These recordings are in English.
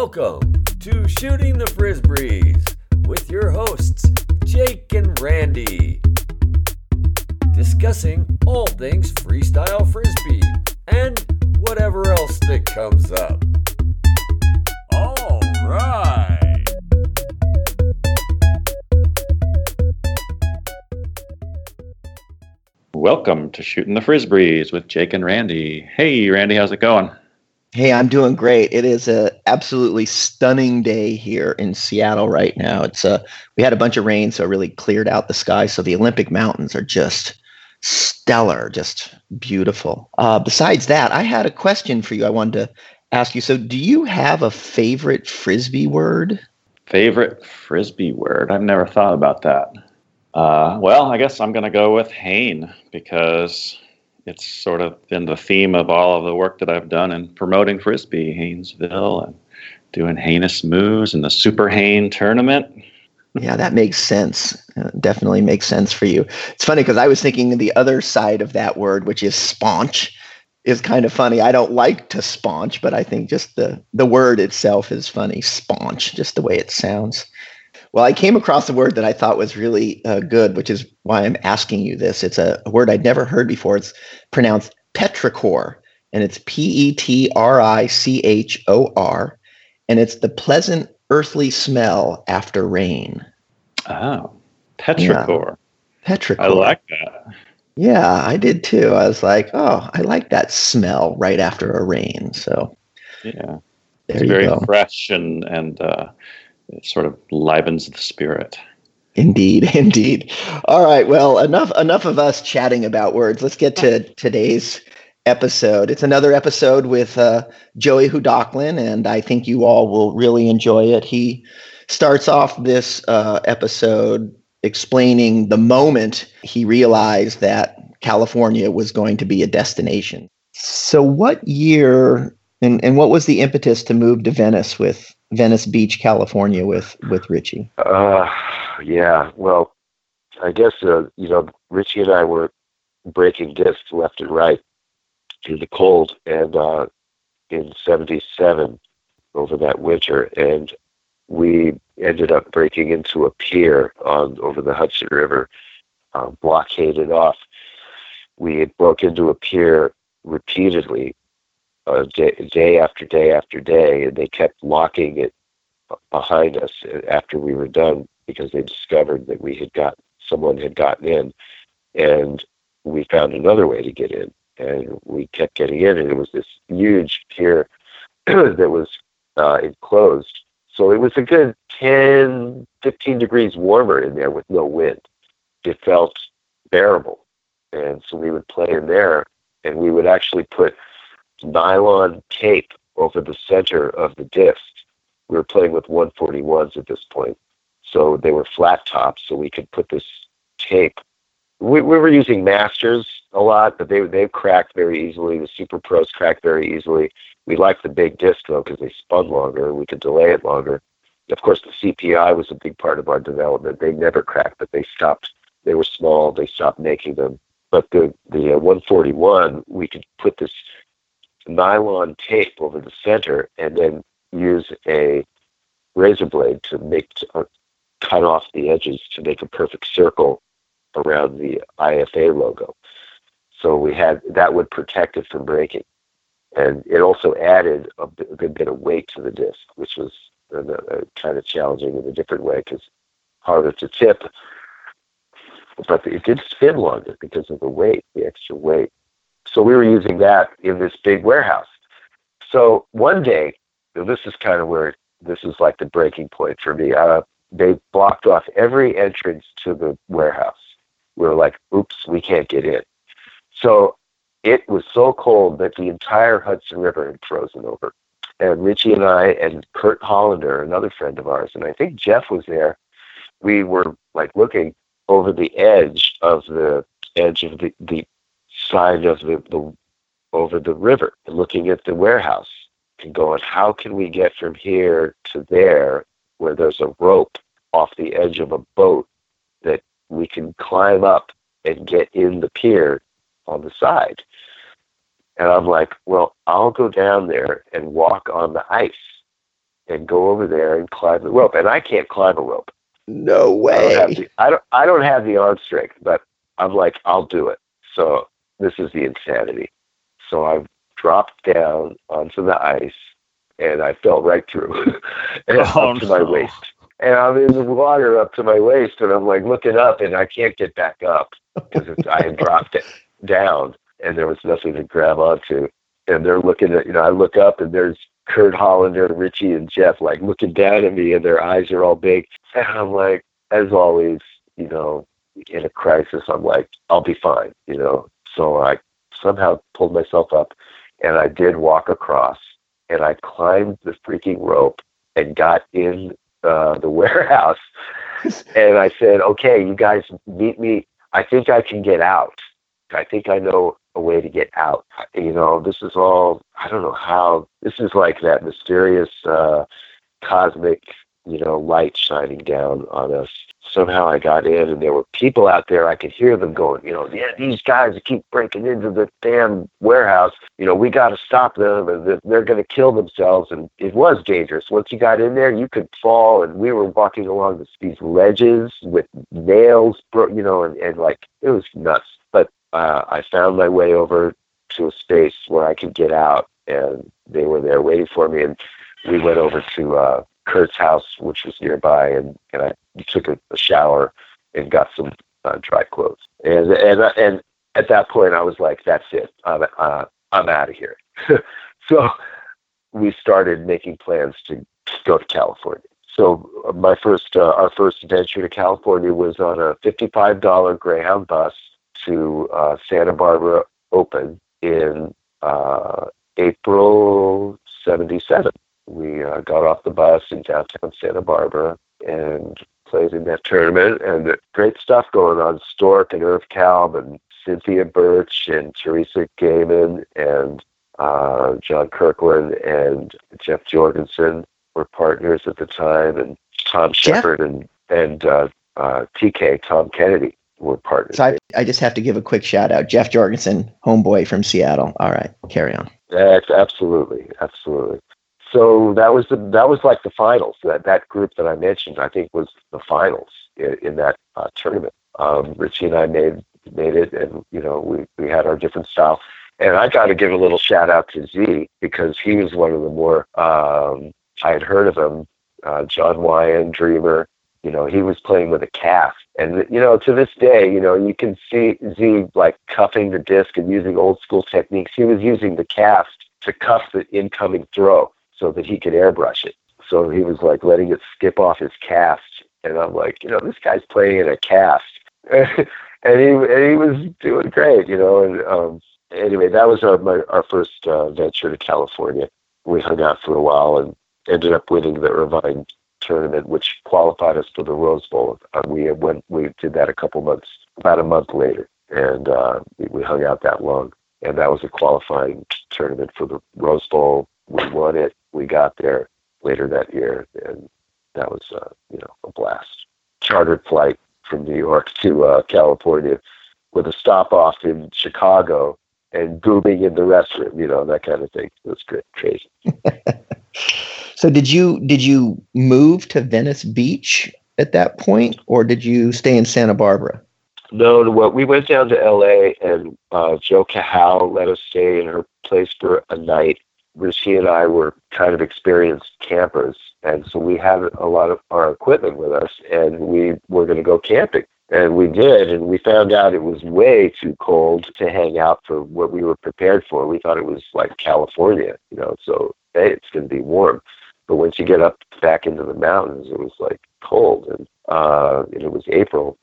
Welcome to Shooting the Frisbees with your hosts, Jake and Randy. Discussing all things freestyle frisbee and whatever else that comes up. All right. Welcome to Shooting the Frisbees with Jake and Randy. Hey, Randy, how's it going? Hey, I'm doing great. It is a absolutely stunning day here in Seattle right now. It's uh we had a bunch of rain, so it really cleared out the sky. So the Olympic Mountains are just stellar, just beautiful. Uh, besides that, I had a question for you. I wanted to ask you. So, do you have a favorite frisbee word? Favorite frisbee word? I've never thought about that. Uh, well, I guess I'm going to go with Hane because it's sort of been the theme of all of the work that I've done in promoting frisbee, Haynesville, and doing heinous moves and the Super Hane tournament. Yeah, that makes sense. Uh, definitely makes sense for you. It's funny because I was thinking the other side of that word, which is sponge, is kind of funny. I don't like to sponge, but I think just the the word itself is funny. Sponge, just the way it sounds. Well, I came across a word that I thought was really uh, good, which is why I'm asking you this. It's a, a word I'd never heard before. It's pronounced petrichor, and it's P E T R I C H O R, and it's the pleasant earthly smell after rain. Oh, petrichor. Yeah. Petrichor. I like that. Yeah, I did too. I was like, oh, I like that smell right after a rain. So, yeah, it's very go. fresh and and uh, it sort of livens the spirit. Indeed, indeed. All right. Well, enough enough of us chatting about words. Let's get to today's episode. It's another episode with uh, Joey Hudoklin, and I think you all will really enjoy it. He starts off this uh, episode explaining the moment he realized that California was going to be a destination. So, what year and, and what was the impetus to move to Venice with Venice Beach, California, with with Richie? Uh, yeah. Well, I guess uh, you know Richie and I were breaking discs left and right through the cold, and uh, in '77 over that winter, and we ended up breaking into a pier on over the Hudson River, uh, blockaded off. We had broke into a pier repeatedly uh, day, day after day after day, and they kept locking it behind us after we were done because they discovered that we had got someone had gotten in, and we found another way to get in, and we kept getting in, and it was this huge pier that was uh, enclosed. So it was a good 10, 15 degrees warmer in there with no wind. It felt bearable. And so we would play in there, and we would actually put nylon tape over the center of the disc. We were playing with 141s at this point, so they were flat tops, so we could put this tape. We, we were using masters a lot, but they they cracked very easily. The Super Pros cracked very easily. We liked the big disc though because they spun longer we could delay it longer. Of course, the CPI was a big part of our development. They never cracked, but they stopped. They were small. They stopped making them. But the the uh, 141, we could put this nylon tape over the center and then use a razor blade to make uh, cut off the edges to make a perfect circle around the IFA logo. So we had that would protect it from breaking, and it also added a, good bit of weight to the disc, which was uh, uh, kind of challenging in a different way because harder to tip. But it did spin longer because of the weight, the extra weight. So we were using that in this big warehouse. So one day, this is kind of where this is like the breaking point for me. Uh, they blocked off every entrance to the warehouse. We were like, oops, we can't get in. So it was so cold that the entire Hudson River had frozen over. And Richie and I and Kurt Hollander, another friend of ours, and I think Jeff was there, we were like looking over the edge of the edge of the, the side of the, the over the river looking at the warehouse and going, how can we get from here to there where there's a rope off the edge of a boat that we can climb up and get in the pier on the side? And I'm like, well, I'll go down there and walk on the ice. and go over there and climb the rope. And I can't climb a rope. No way. I don't, have the, I don't, I don't have the arm strength, but I'm like, I'll do it. So this is the insanity. So I dropped down onto the ice and I fell right through and Oh, up to my no. waist. And I'm in the water up to my waist and I'm like looking up and I can't get back up because I had dropped it down and there was nothing to grab onto. And they're looking at, you know, I look up and there's Kurt Hollander, Richie, and Jeff like looking down at me and their eyes are all big. And I'm like, as always, you know, in a crisis, I'm like, I'll be fine, you know. So I somehow pulled myself up and I did walk across and I climbed the freaking rope and got in uh, the warehouse. and I said, okay, you guys meet me. I think I can get out. I think I know a way to get out. You know, this is all, I don't know how, this is like that mysterious uh, cosmic, you know, light shining down on us. Somehow I got in and there were people out there. I could hear them going, you know, yeah, these guys keep breaking into the damn warehouse, you know, we got to stop them and they're- going to kill themselves. And it was dangerous. Once you got in there, you could fall. And we were walking along this, these ledges with nails, you know, and, and like it was nuts. But uh, I found my way over to a space where I could get out, and they were there waiting for me. And we went over to uh, Kurt's house, which was nearby, and, and I took a, a shower and got some uh, dry clothes. And and and at that point, I was like, "That's it. I'm uh, I'm out of here." so we started making plans to go to California. So uh, my first, uh, our first adventure to California was on a fifty-five dollar Greyhound bus to uh, Santa Barbara Open in uh, April '77. We uh, got off the bus in downtown Santa Barbara and played in that tournament. And great stuff going on. Stork and Irv Kalb and Cynthia Birch and Teresa Gaiman and uh, John Kirkland and Jeff Jorgensen were partners at the time, and Tom Shepard and and uh, uh, TK Tom Kennedy were partners. So I, I just have to give a quick shout out. Jeff Jorgensen, homeboy from Seattle. All right, carry on. Yes, absolutely, absolutely. So that was the that was like the finals. That that group that I mentioned, I think, was the finals in, in that uh, tournament. Um, Richie and I made made it, and you know we we had our different style. And I got to give a little shout out to Z because he was one of the more um, I had heard of him. Uh, John Weyand, Dreamer. You know, he was playing with a cast, and you know, to this day, you know, you can see Z like cuffing the disc and using old school techniques. He was using the cast to cuff the incoming throw so that he could airbrush it. So he was like letting it skip off his cast, and I'm like, you know, this guy's playing in a cast, and he and he was doing great, you know. And um, anyway, that was our my, our first uh, venture to California. We hung out for a while and ended up winning the Irvine tournament, which qualified us for the Rose Bowl. Uh, we went we did that a couple months, about a month later, and uh, we, we hung out that long. And that was a qualifying tournament for the Rose Bowl. We won it. We got there later that year, and that was uh, you know a blast. Chartered flight from New York to uh, California with a stop off in Chicago and booming in the restroom, you know that kind of thing. It was great, crazy. So did you did you move to Venice Beach at that point, or did you stay in Santa Barbara? No, well, we went down to L.A. and uh, Jo Cahow let us stay in her place for a night. Richie and I were kind of experienced campers, and so we had a lot of our equipment with us, and we were going to go camping. And we did, and we found out it was way too cold to hang out for what we were prepared for. We thought it was like California, you know, so hey, it's going to be warm. But once you get up back into the mountains, it was like cold, and uh, and it was April,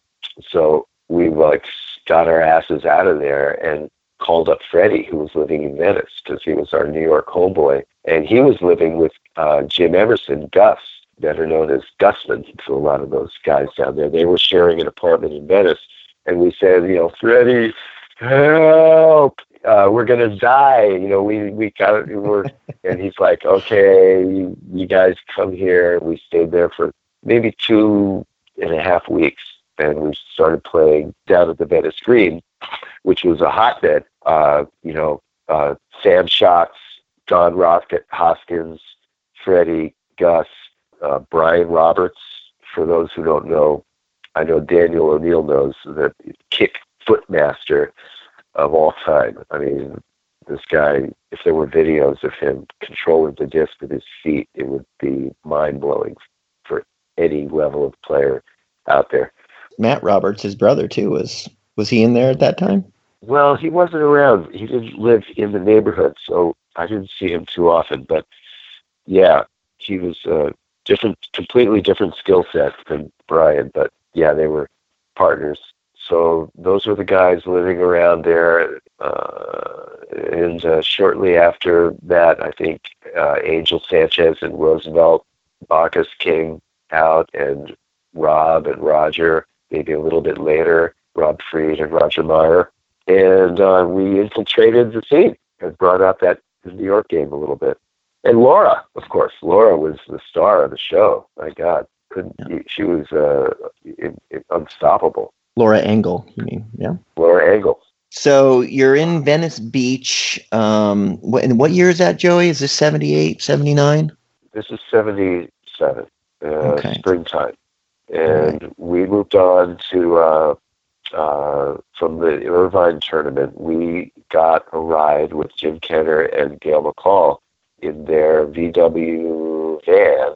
so we like got our asses out of there and called up Freddie, who was living in Venice, because he was our New York homeboy, and he was living with uh, Jim Emerson, Gus, better known as Gusman to a lot of those guys down there. They were sharing an apartment in Venice, and we said, you know, Freddie, help! Uh, we're gonna die. You know, we we got we were, and he's like, okay, you, you guys come here. We stayed there for maybe two and a half weeks, and we started playing down at the Venice Green, which was a hotbed. Uh, you know, uh, Sam Shots, Don Rocket, Hoskins, Freddie, Gus, uh, Brian Roberts. For those who don't know, I know Daniel O'Neill knows that kick footmaster of all time. I mean, this guy, if there were videos of him controlling the disc with his feet, it would be mind blowing for any level of player out there. Matt Roberts, his brother too, was was he in there at that time? Well, he wasn't around. He didn't live in the neighborhood, so I didn't see him too often. But yeah, he was a different, completely different skill set than Brian. But yeah, they were partners. So those were the guys living around there. Uh, and uh, shortly after that, I think uh, Angel Sanchez and Roosevelt Bacchus came out, and Rob and Roger, maybe a little bit later, Rob Freed and Roger Meyer. And uh, we infiltrated the scene and brought out that New York game a little bit. And Laura, of course, Laura was the star of the show. My God, couldn't yeah. she was uh, unstoppable. Laura Engel, you mean? Yeah. Laura Engel. So you're in Venice Beach. Um, what, and what year is that, Joey? Is this 78, 79? This is 77, uh, okay. springtime. And right. we moved on to, uh, uh, from the Irvine tournament, we got a ride with Jim Kenner and Gail McCall in their VW van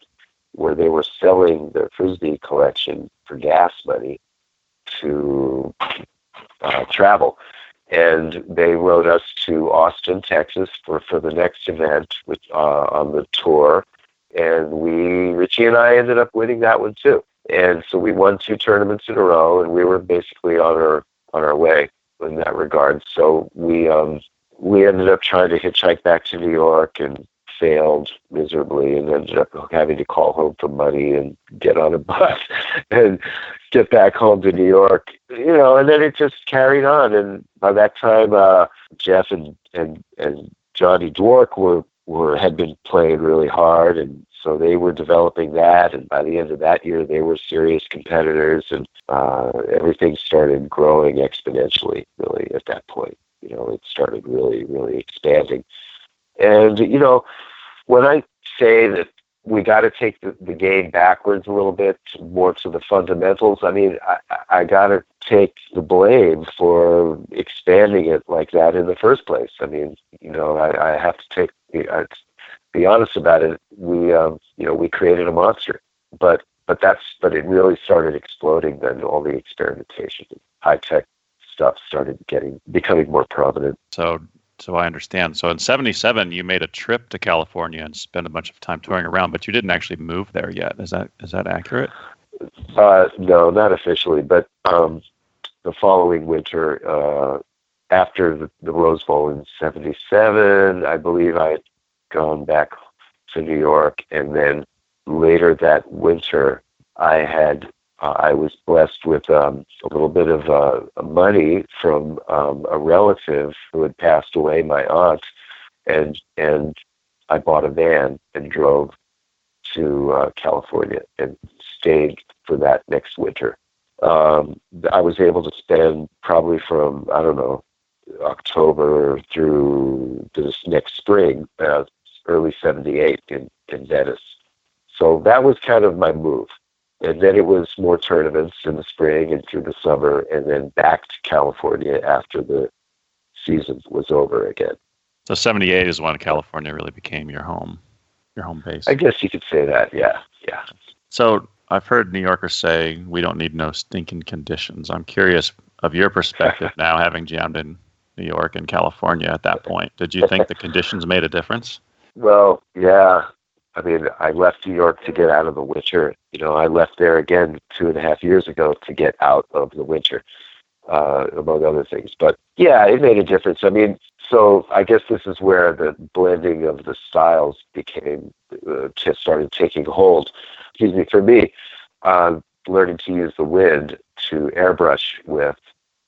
where they were selling their Frisbee collection for gas money to uh, travel. And they rode us to Austin, Texas for, for the next event which, uh, on the tour. And we, Richie and I ended up winning that one too. And so we won two tournaments in a row and we were basically on our, on our way in that regard. So we, um, we ended up trying to hitchhike back to New York and failed miserably and ended up having to call home for money and get on a bus and get back home to New York. You know, and then it just carried on. And by that time, uh, Jeff and, and, and Johnny Dwork were, were, had been playing really hard. And so they were developing that. And by the end of that year, they were serious competitors and, uh, everything started growing exponentially really at that point. You know, it started really, really expanding. And, you know, when I say that we got to take the, the game backwards a little bit, more to the fundamentals, I mean, I, I got to take the blame for expanding it like that in the first place. I mean, you know, I, I have to take, I, be honest about it. We, um, you know, we created a monster, but but that's but it really started exploding. Then all the experimentation, high tech stuff started getting becoming more prominent. So so I understand. So in '77, you made a trip to California and spent a bunch of time touring around, but you didn't actually move there yet. Is that is that accurate? Uh, no, not officially, but um, the following winter, uh, after the, the Rose Bowl in '77, I believe I had gone back to New York, and then later that winter, I had uh, I was blessed with um, a little bit of uh, money from um, a relative who had passed away, my aunt, and and I bought a van and drove to uh, California and stayed for that next winter. Um, I was able to spend probably from I don't know October through this next spring, uh, early '78 in in Venice. So that was kind of my move and then it was more tournaments in the spring and through the summer, and then back to California after the season was over again. So '78 is when California really became your home, your home base. I guess you could say that. Yeah, yeah. So I've heard New Yorkers say we don't need no stinking conditions. I'm curious of your perspective now, having jammed in New York and California at that point. Did you think the conditions made a difference? Well, yeah. I mean, I left New York to get out of the winter. You know, I left there again two and a half years ago to get out of the winter, uh, among other things. But yeah, it made a difference. I mean, so I guess this is where the blending of the styles became uh, started taking hold. Excuse me, for me, uh, learning to use the wind to airbrush with,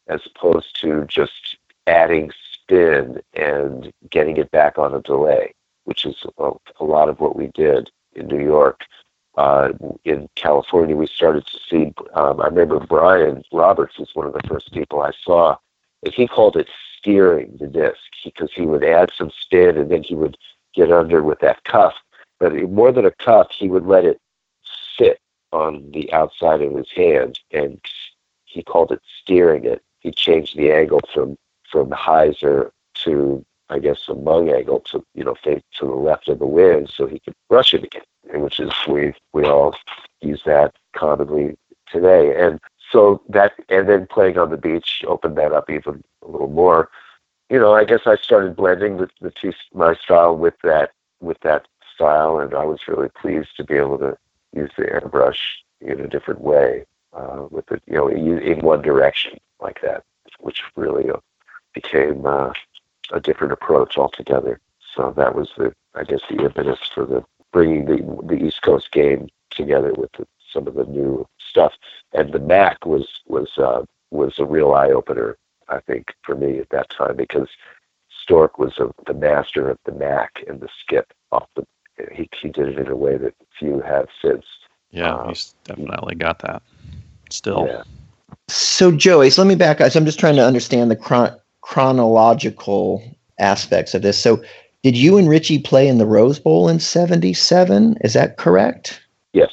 as opposed to just adding spin and getting it back on a delay which is a, lot of what we did in New York. Uh, in California, we started to see. Um, I remember Brian Roberts was one of the first people I saw, and he called it steering the disc because he, he would add some spin and then he would get under with that cuff but more than a cuff, he would let it sit on the outside of his hand, and he called it steering it. He changed the angle from from hyzer to I guess a mung angle to you know face to the left of the wind, so he could brush it again, which is we we all use that commonly today. And so that and then playing on the beach opened that up even a little more. You know, I guess I started blending the, the two my style with that with that style, and I was really pleased to be able to use the airbrush in a different way, uh, with it, you know, in one direction like that, which really uh, became uh, a different approach altogether. So that was the, I guess, the impetus for the bringing the the East Coast game together with the, some of the new stuff. And the Mac was was uh, was a real eye opener, I think, for me at that time because Stork was a, the master of the Mac and the skip off the. He he did it in a way that few have since. Yeah, uh, he's definitely got that. Still. Yeah. So Joey, so let me back up. So I'm just trying to understand the chron- chronological aspects of this. So did you and Richie play in the Rose Bowl in 77? Is that correct? Yes.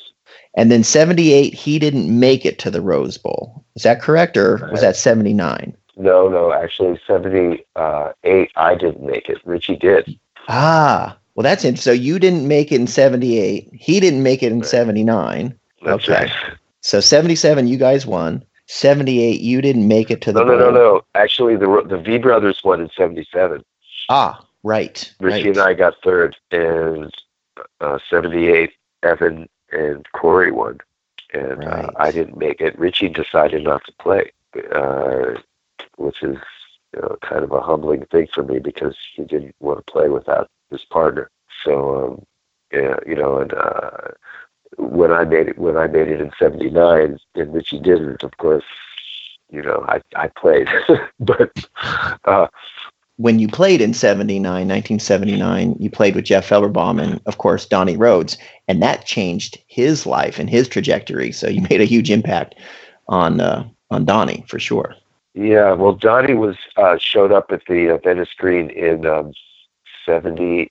And then 78, he didn't make it to the Rose Bowl. Is that correct? Or was that 79? No, no, actually 78, I didn't make it. Richie did. Ah, well, that's interesting. So you didn't make it in 78. He didn't make it in right. 79. That's okay. Right. So 77, you guys won. 78, you didn't make it to the. No, no, no, no. Actually, the the V brothers won in 77. Ah, right. Richie right. and I got third, and uh, 78, Evan and Corey won. And uh, right. uh, I didn't make it. Richie decided not to play, uh, which is you know, kind of a humbling thing for me because he didn't want to play without his partner. So, um, yeah, you know, and uh, when I made it when I made it in '79, and Richie didn't, of course, you know, I I played, but uh, when you played in 79, 1979, you played with Jeff Felberbaum and, of course, Donnie Rhodes, and that changed his life and his trajectory. So you made a huge impact on uh, on Donnie for sure. Yeah, well, Donnie was uh, showed up at the uh, Venice Green in um, '78.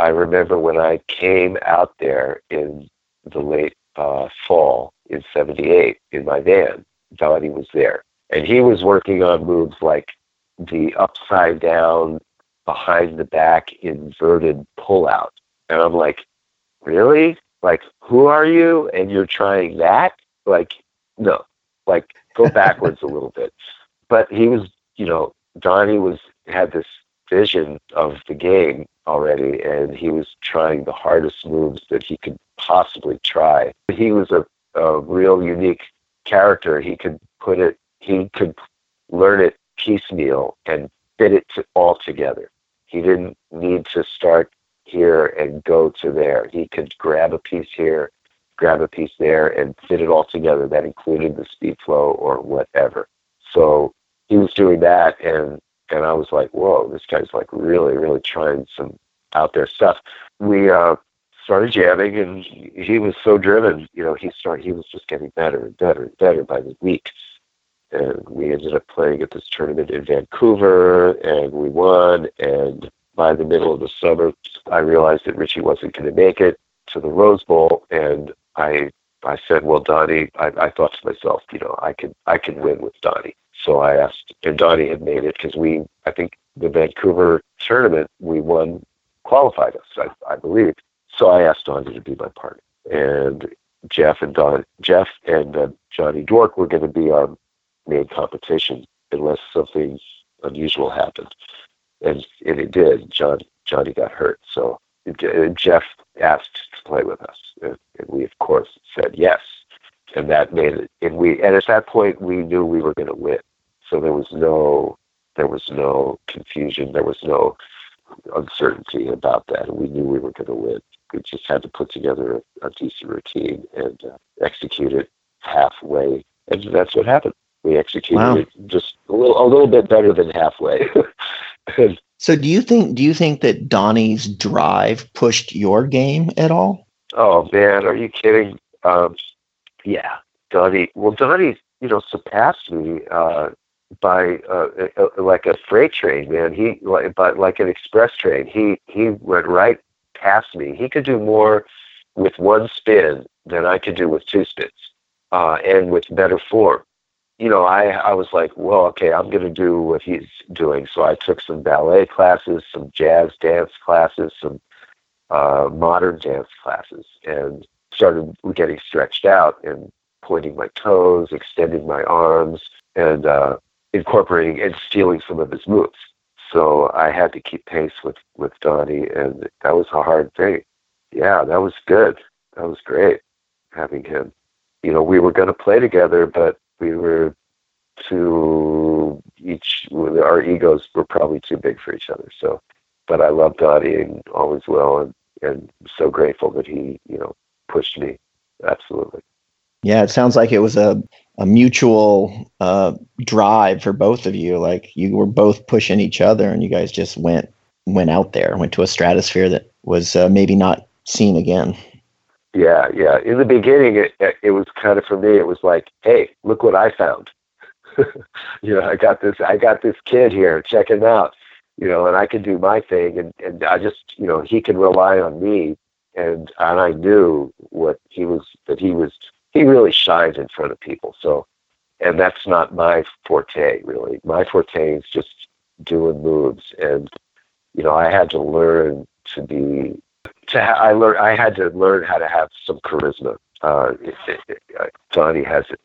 I remember when I came out there in the late uh, fall in '78 in my van. Donnie was there, and he was working on moves like the upside down behind the back inverted pullout. And I'm like, really? Like, who are you? And you're trying that? Like, no, like go backwards a little bit. But he was, you know, Donnie was had this vision of the game already, and he was trying the hardest moves that he could possibly try. He was a, a real unique character. He could put it, he could learn it piecemeal and fit it to, all together. He didn't need to start here and go to there. He could grab a piece here, grab a piece there, and fit it all together. That included the speed flow or whatever. So he was doing that, and and I was like, whoa, this guy's like really, really trying some out there stuff. We uh, started jamming, and he was so driven. You know, he started. He was just getting better and better and better by the week and we ended up playing at this tournament in Vancouver, and we won. And by the middle of the summer, I realized that Richie wasn't going to make it to the Rose Bowl, and I I said, well, Donnie, I, I thought to myself, you know, I can I can win with Donnie. So I asked, and Donnie had made it because we, I think, the Vancouver tournament we won qualified us, I, I believe. So I asked Donnie to be my partner, and Jeff and Don, Jeff and uh, Johnny Dwork were going to be our main competition unless something unusual happened. And, and it did. John Johnny got hurt. So Jeff asked to play with us. And, and we, of course, said yes. And that made it. And we, and at that point, we knew we were going to win. So there was no, there was no confusion. There was no uncertainty about that. We knew we were going to win. We just had to put together a, a decent routine and uh, execute it halfway. And that's what happened we executed wow. it just a little a little bit better than halfway. so do you think do you think that Donnie's drive pushed your game at all? Oh man, are you kidding? Um, yeah, Donnie. Well, Donnie, you know, surpassed me uh, by uh, like a freight train, man. He like but like an express train. He he went right past me. He could do more with one spin than I could do with two spins, uh, and with better form. You know, I I was like, well, okay, I'm going to do what he's doing. So I took some ballet classes, some jazz dance classes, some uh, modern dance classes, and started getting stretched out and pointing my toes, extending my arms, and uh, incorporating and stealing some of his moves. So I had to keep pace with with Donnie, and that was a hard thing. Yeah, that was good. That was great having him. You know, we were going to play together, but we were too each. Our egos were probably too big for each other. So, but I love Donnie and always will, and and so grateful that he, you know, pushed me. Absolutely. Yeah, it sounds like it was a a mutual uh, drive for both of you. Like you were both pushing each other, and you guys just went went out there, went to a stratosphere that was uh, maybe not seen again. Yeah, yeah. In the beginning, it, it was kind of for me. It was like, hey, look what I found. you know, I got this. I got this kid here. Check him out. You know, and I can do my thing, and and I just, you know, he can rely on me, and and I knew what he was that he was he really shines in front of people. So, and that's not my forte really. My forte is just doing moves, and you know, I had to learn to be. To ha- I learned I had to learn how to have some charisma. Uh, it, it, it, Donnie has it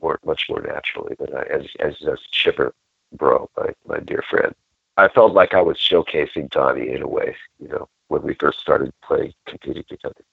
more, much more naturally than I, as as a chipper bro, my my dear friend. I felt like I was showcasing Donnie in a way, you know, when we first started playing, competing together.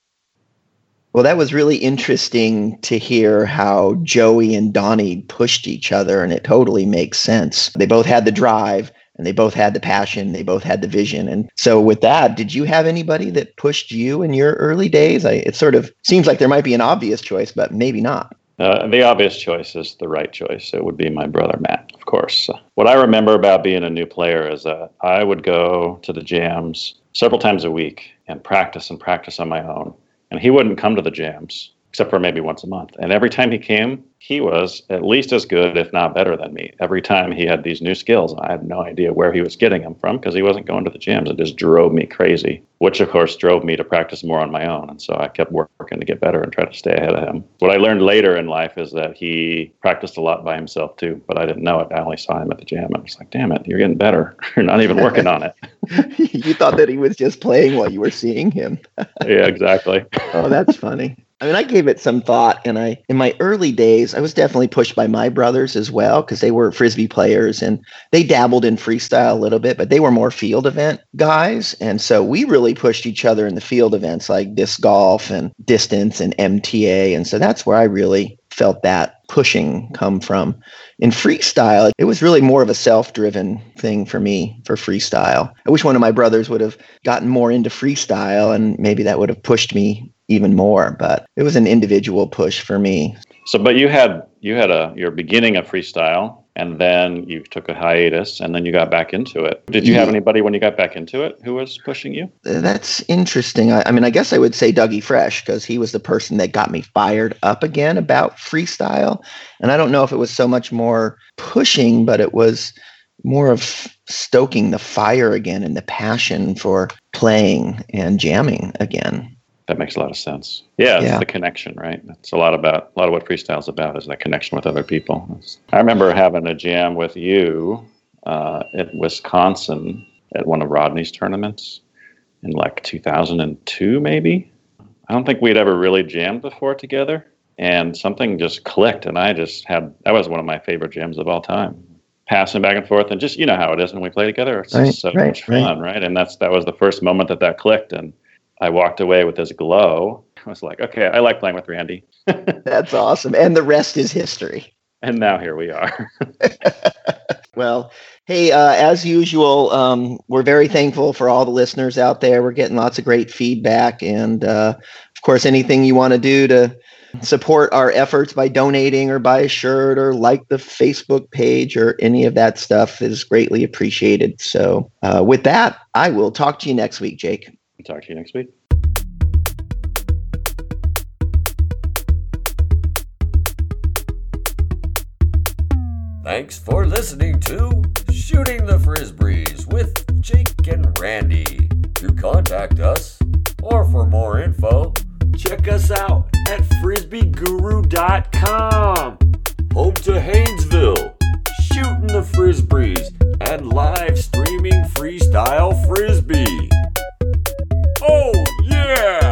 Well, that was really interesting to hear how Joey and Donnie pushed each other, and it totally makes sense. They both had the drive and they both had the passion, they both had the vision. And so, with that, did you have anybody that pushed you in your early days? I, it sort of seems like there might be an obvious choice, but maybe not. Uh, the obvious choice is the right choice. It would be my brother Matt, of course. What I remember about being a new player is that I would go to the jams several times a week and practice and practice on my own and he wouldn't come to the jams except for maybe once a month. And every time he came, he was at least as good, if not better than me. Every time he had these new skills, I had no idea where he was getting them from because he wasn't going to the jams. It just drove me crazy, which of course drove me to practice more on my own. And so I kept working to get better and try to stay ahead of him. What I learned later in life is that he practiced a lot by himself too, but I didn't know it. I only saw him at the jam. I was like, damn it, you're getting better. you're not even working on it. you thought that he was just playing while you were seeing him. yeah, exactly. oh, that's funny. I mean, I gave it some thought, and I, in my early days, I was definitely pushed by my brothers as well because they were frisbee players and they dabbled in freestyle a little bit, but they were more field event guys, and so we really pushed each other in the field events like disc golf and distance and MTA, and so that's where I really felt that pushing come from. In freestyle, it was really more of a self-driven thing for me for freestyle. I wish one of my brothers would have gotten more into freestyle, and maybe that would have pushed me even more. But it was an individual push for me. So, but you had you had a your beginning of freestyle, and then you took a hiatus, and then you got back into it. Did you have anybody when you got back into it who was pushing you? That's interesting. I, I mean, I guess I would say Dougie Fresh because he was the person that got me fired up again about freestyle. And I don't know if it was so much more pushing, but it was more of stoking the fire again and the passion for playing and jamming again. That makes a lot of sense. Yeah, it's yeah. the connection, right? It's a lot about a lot of what freestyle's about is that connection with other people. I remember having a jam with you uh, at Wisconsin at one of Rodney's tournaments in like 2002, maybe. I don't think we'd ever really jammed before together, and something just clicked, and I just had that was one of my favorite jams of all time. Passing back and forth, and just you know how it is when we play together. It's right, so right, much fun, right. right? And that's that was the first moment that that clicked, and I walked away with this glow. I was like, okay, I like playing with Randy. That's awesome. And the rest is history. And now here we are. well, hey, uh, as usual, um, we're very thankful for all the listeners out there. We're getting lots of great feedback. And uh, of course, anything you want to do to support our efforts by donating or buy a shirt or like the Facebook page or any of that stuff is greatly appreciated. So, uh, with that, I will talk to you next week, Jake talk to you next week. Thanks for listening to Shooting the Frisbees with Jake and Randy. To contact us or for more info, check us out at frisbeeguru.com. Home to Haynesville, shooting the frisbees, and live streaming freestyle frisbee. Oh, yeah!